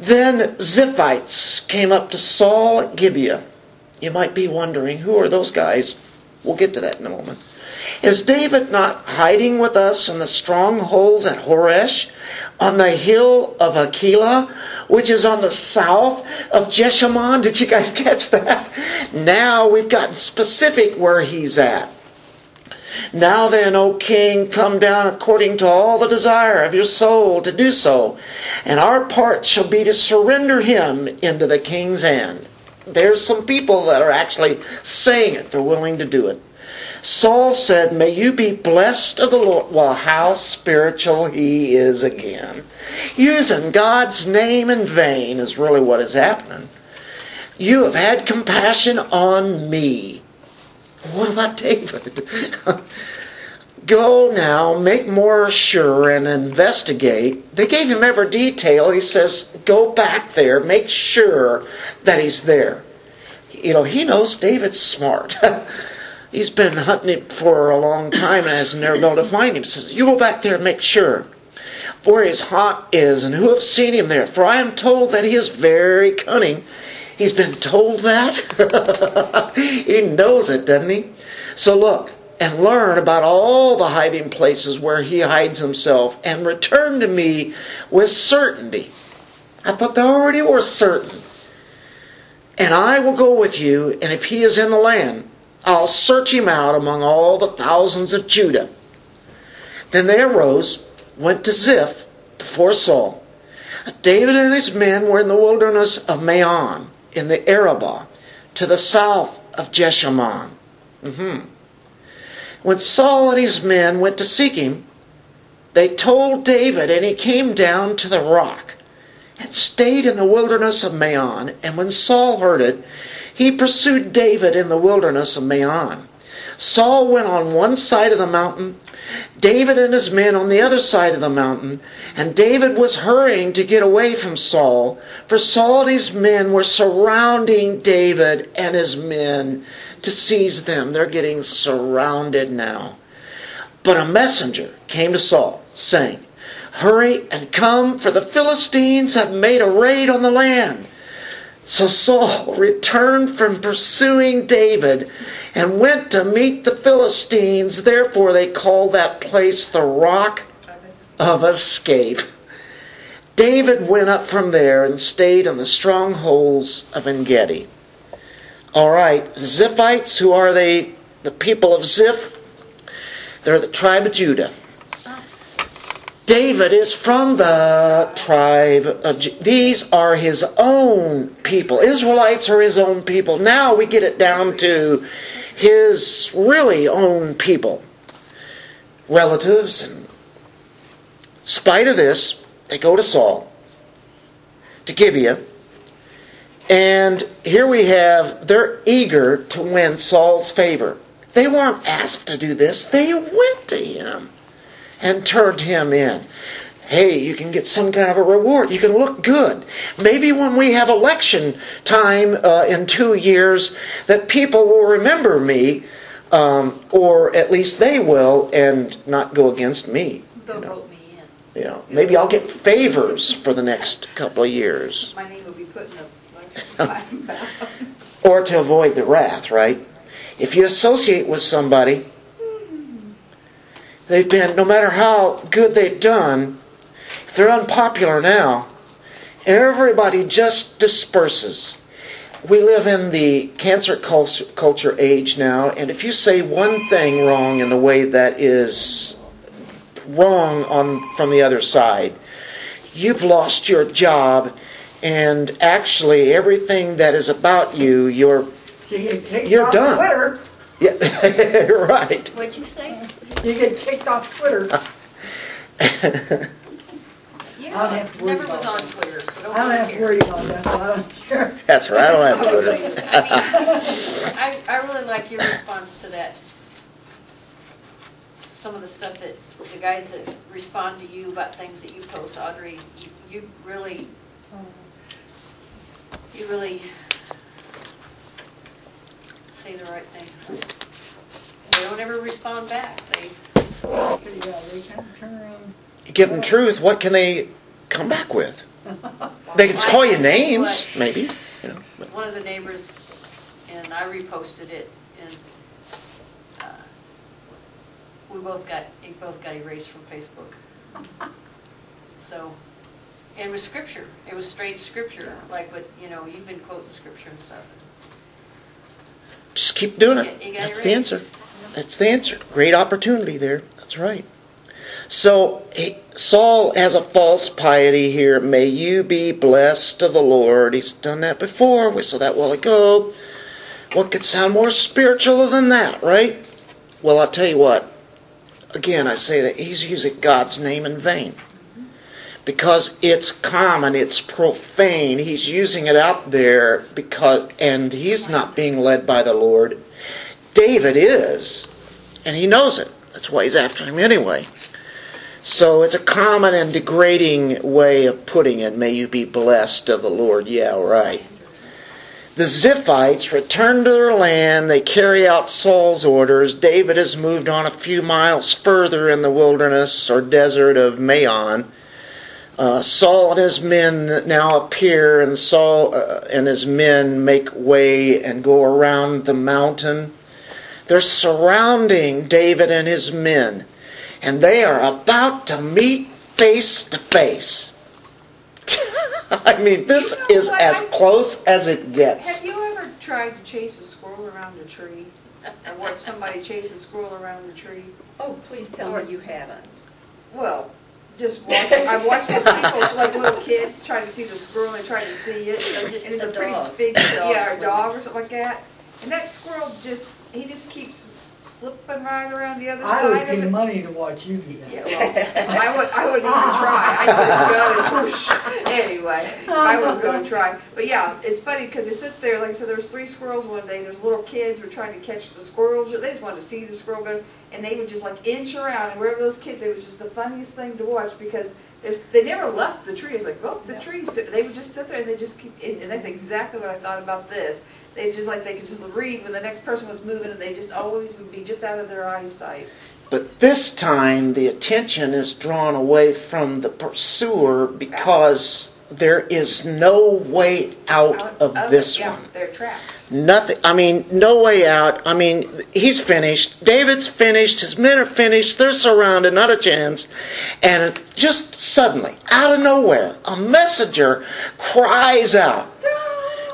Then Ziphites came up to Saul at Gibeah. You might be wondering, who are those guys? We'll get to that in a moment. Is David not hiding with us in the strongholds at Horesh, on the hill of Hachilah, which is on the south of Jeshimon? Did you guys catch that? Now we've gotten specific where he's at. Now then, O king, come down according to all the desire of your soul to do so, and our part shall be to surrender him into the king's hand. There's some people that are actually saying it, they're willing to do it. Saul said, May you be blessed of the Lord. Well, how spiritual he is again. Using God's name in vain is really what is happening. You have had compassion on me. What about David? Go now, make more sure and investigate. They gave him every detail. He says, Go back there, make sure that he's there. You know, he knows David's smart. He's been hunting him for a long time and has never been able to find him. Says, You go back there and make sure where his haunt is and who have seen him there. For I am told that he is very cunning. He's been told that. he knows it, doesn't he? So look and learn about all the hiding places where he hides himself and return to me with certainty. I thought they already were certain. And I will go with you, and if he is in the land, I'll search him out among all the thousands of Judah. Then they arose, went to Ziph before Saul. David and his men were in the wilderness of Maon, in the Arabah, to the south of Jeshimon. Mm-hmm. When Saul and his men went to seek him, they told David, and he came down to the rock and stayed in the wilderness of Maon. And when Saul heard it, he pursued David in the wilderness of Maon. Saul went on one side of the mountain, David and his men on the other side of the mountain, and David was hurrying to get away from Saul, for Saul and his men were surrounding David and his men to seize them. They're getting surrounded now. But a messenger came to Saul, saying, Hurry and come, for the Philistines have made a raid on the land. So Saul returned from pursuing David and went to meet the Philistines. Therefore, they call that place the Rock of Escape. David went up from there and stayed in the strongholds of En Gedi. All right, Ziphites, who are they? The people of Ziph? They're the tribe of Judah. David is from the tribe of these are his own people. Israelites are his own people. Now we get it down to his really own people. Relatives in spite of this, they go to Saul, to Gibeah, and here we have they're eager to win Saul's favor. They weren't asked to do this, they went to him and turned him in. Hey, you can get some kind of a reward. You can look good. Maybe when we have election time uh, in two years, that people will remember me, um, or at least they will, and not go against me. They'll You know, vote me in. you know, maybe I'll get favors for the next couple of years, My name will be put in the election or to avoid the wrath. Right? If you associate with somebody they've been, no matter how good they've done, if they're unpopular now, everybody just disperses. We live in the cancer culture, culture age now, and if you say one thing wrong in the way that is wrong on from the other side, you've lost your job, and actually everything that is about you, you're You get kicked You're done. Yeah, right. What'd you say? You get kicked off Twitter. Yeah, I don't have to worry never was about on Twitter, so don't I don't really have to care. worry about that, so I don't care. That's right. I don't have I Twitter. I mean, I, I really like your response to that. Some of the stuff that, the guys that respond to you about things that you post, Audrey, you, you really, you really say the right things. They don't ever respond back, they, Yeah, they kind of turn around. Give them truth. What can they come back with? They can call you names, maybe. You know. but- one of the neighbors, and I reposted it, and uh, we both got, it both got erased from Facebook. So, and it was scripture, it was straight scripture, like what, you know, you've been quoting scripture and stuff. Just keep doing You it. got- you That's it the answer. That's the answer. Great opportunity there. That's right. So Saul has a false piety here. May you be blessed of the Lord. He's done that before. We saw that while ago. What could sound more spiritual than that, right? Well, I'll tell you what. Again, I say that he's using God's name in vain. Because it's common, it's profane. He's using it out there because, and he's not being led by the Lord. David is, and he knows it. That's why he's after him anyway. So it's a common and degrading way of putting it. May you be blessed of the Lord. Yeah, right. The Ziphites return to their land. They carry out Saul's orders. David has moved on a few miles further in the wilderness or desert of Maon. Uh, Saul and his men now appear, and Saul uh, and his men make way and go around the mountain. They're surrounding David and his men, and they are about to meet face to face. I mean, this You know is what? as I- close as it gets. Have you ever tried to chase a squirrel around a tree? Or watch somebody chase a squirrel around the tree? Oh, please tell me you haven't. Well, just watch, I've watched those people, like little kids, try to see the squirrel, and try to see it. Or just And it's a a pretty dog. big, Dog yeah, or with dog or something like that. And that squirrel just, he just keeps slipping right around the other side. I would side of pay it. money to watch you do that. Yeah, well, I would, I wouldn't even try. I would go and. Anyway, I was going to try. But yeah, it's funny because they sit there, like I said, there was three squirrels one day. There's little kids who were trying to catch the squirrels. They just wanted to see the squirrel go, and they would just like inch around. And wherever those kids, it was just the funniest thing to watch because there's, they never left the tree. It's like, oh, the trees. They would just sit there and they just keep, and that's exactly what I thought about this. They just like they could just read when the next person was moving, and they just always would be just out of their eyesight. But this time, the attention is drawn away from the pursuer because there is no way out of this yeah, one. They're trapped. Nothing. I mean, no way out. I mean, he's finished. David's finished. His men are finished. They're surrounded. Not a chance. And just suddenly, out of nowhere, a messenger cries out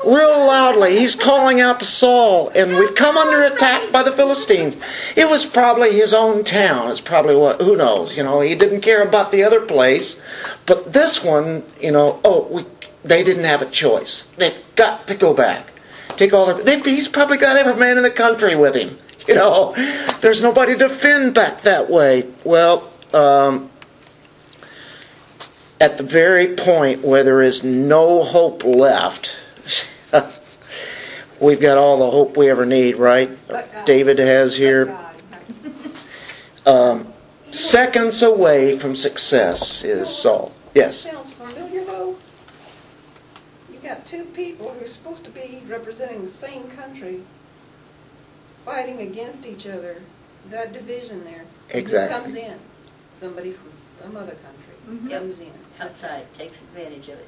real loudly. He's calling out to Saul, and we've come under attack by the Philistines. It was probably his own town. It's probably what, who knows, you know, he didn't care about the other place. But this one, you know, oh, we, they didn't have a choice. They've got to go back. Take all their, they've, he's probably got every man in the country with him. You know, there's nobody to defend back that way. Well, um, at the very point where there is no hope left, we've got all the hope we ever need, right? David has here. Um, seconds away from success is Saul. Yes. Sounds familiar though. You got two people who are supposed to be representing the same country fighting against each other. That division there. Exactly. Who comes in? Somebody from some other country Mhm. comes in. outside, takes advantage of it.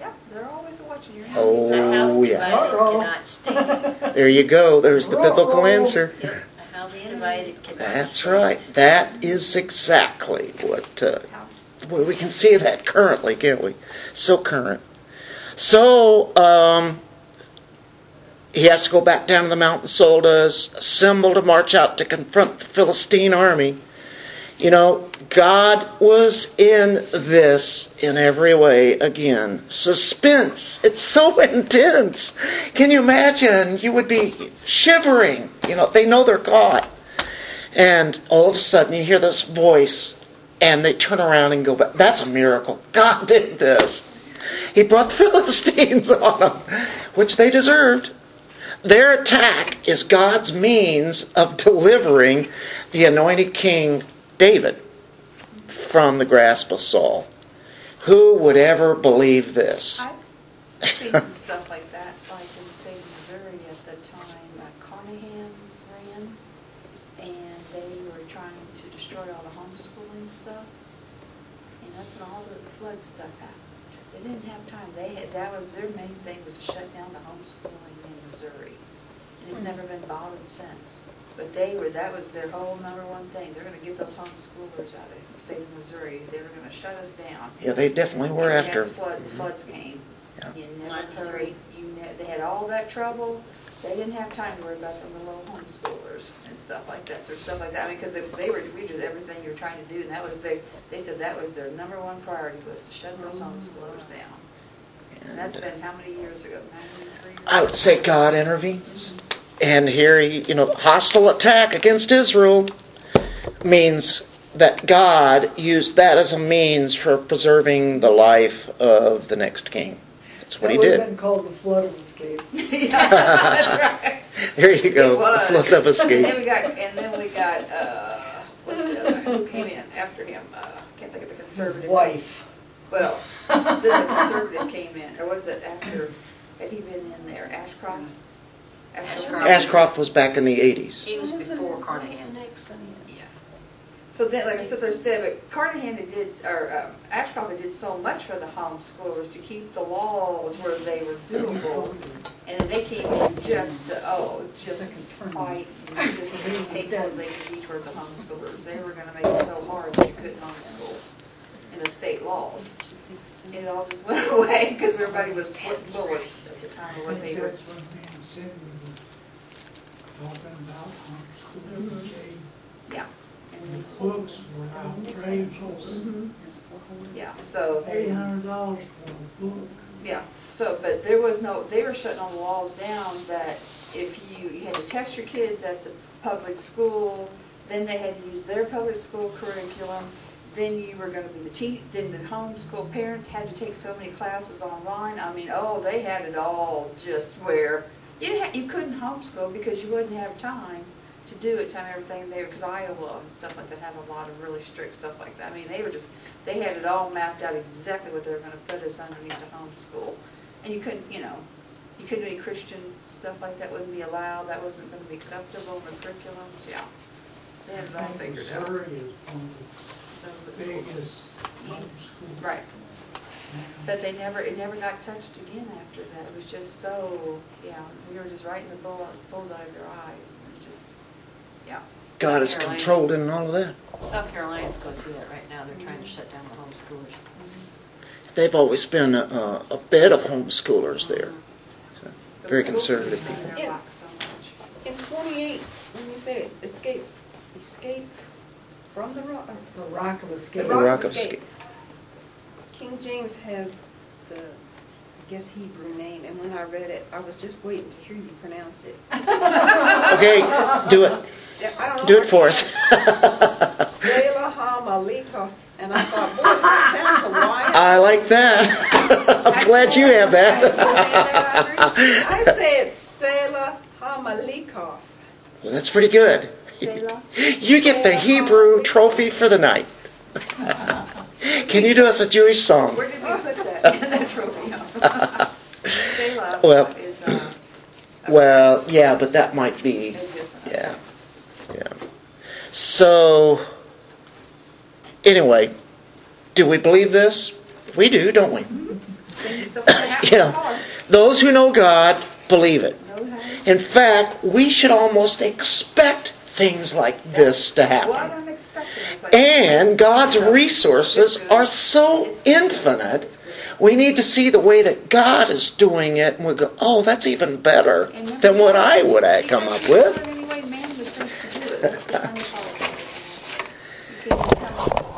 Yeah, they're always watching your Oh, It's a house yeah. divided Uh-oh. cannot stand. There you go. There's the biblical answer. Yep, a house divided cannot That's stand. right. That is exactly what uh, well, we can see that currently, can't we? So current. So um, he has to go back down to the mountain. Saul does assemble to march out to confront the Philistine army. You know, God was in this in every way again. Suspense. It's so intense. Can you imagine? You would be shivering. You know, they know they're caught. And all of a sudden you hear this voice and they turn around and go back. That's a miracle. God did this. He brought the Philistines on them, which they deserved. Their attack is God's means of delivering the anointed king David from the grasp of Saul. Who would ever believe this? I've seen some stuff like that, like in the state of Missouri at the time uh, Carnahan's ran, and they were trying to destroy all the homeschooling stuff. And that's when all the flood stuff happened. They didn't have time. They had, that was, their main thing was to shut down the homeschooling in Missouri. And it's never been bothered since. But they were, that was their whole number one thing. They're gonna get those homeschoolers out of the state of Missouri. They were gonna shut us down. Yeah, they definitely were And after. then flood, mm-hmm. floods came. Yeah. You never Ninety-three. you ne, they had all that trouble, they didn't have time to worry about the little homeschoolers and stuff like that, or stuff like that, I mean, because they, they were, we did everything you're trying to do, and that was they they said that was their number one priority, was to shut those homeschoolers mm-hmm. down. And that's uh, been how many years ago, ninety-three years? I would say God intervenes. Mm-hmm. And here, he, you know, hostile attack against Israel means that God used that as a means for preserving the life of the next king. That's what That he would have did. been called the flood of escape. Yeah, that's right. There you go. It was. Flood of escape. And then we got, and then we got, uh, what's the other, who came in after him, uh, can't think of the His conservative. wife. Well, the conservative came in, or was it after, had he been in there, Ashcroft? Ashcroft. Ashcroft was back in the 80s. He was Who before who Carnahan. the next one in? Yeah. So then, like I said, said, but Carnahan did, or um, Ashcroft did so much for the homeschoolers to keep the laws where they were doable. And then they came in just to, oh, just Second term. fight, and just hateful they could be towards the homeschoolers. They were gonna make it so hard that you couldn't homeschool in the state laws. It all just went away because everybody was sweating bullets at the time of what they were. That's what Dan said, we were talking about Mhm. homeschooling, Yeah. And And, the books were outrageous. mhm. Yeah, so. Eight hundred dollars for a book. Yeah, so, but there was no, they were shutting all the walls down that if you, you had to test your kids at the public school, then they had to use their public school curriculum, then you were gonna be the te, then the homeschool parents had to take so many classes online, I mean, oh, they had it all just where, you ha you couldn't homeschool because you wouldn't have time to do it, time everything there, because Iowa and stuff like that have a lot of really strict stuff like that, I mean, they were just, they had it all mapped out exactly what they were gonna put us underneath the homeschool. And you couldn't, you know, you couldn't do any Christian stuff like that wouldn't be allowed, that wasn't gonna be acceptable in the curriculums, yeah. They had it all figured out. Missouri is one of the biggest homeschool. Right, but they never, it never got touched again after that, it was just so, yeah, we were just right in the bull, bullseye of their eyes, and just, yeah. God is Carolina. controlled in all of that. South Carolina's going through that right now. They're trying to shut down the homeschoolers. Mm-hmm. They've always been a, a bed of homeschoolers there. The Very conservative people. there rocked so much. In twenty-eight, when you say escape, escape from the rock, The rock of escape. The rock of escape. King James has the, I guess Hebrew name, and when I read it, I was just waiting to hear you pronounce it. Okay, do it. Yeah, I don't know Do it for us. Selah HaMalikah, and I thought, boy, does that sound Hawaiian? I like that. I'm glad you have that. I say it's Selah HaMalikah. Well, that's pretty good. Selah. You get the Hebrew trophy for the night. Can you do us a Jewish song? Where did we put that, trophy? Well- is, uh. Well, yeah, but that might be, yeah, yeah. So, anyway, do we believe this? We do, don't we? Happen You know, those who know God believe it. In fact, we should almost expect things like this to happen. And God's resources are so infinite, we need to see the way that God is doing it, and we go, oh, that's even better than what I would have come up with.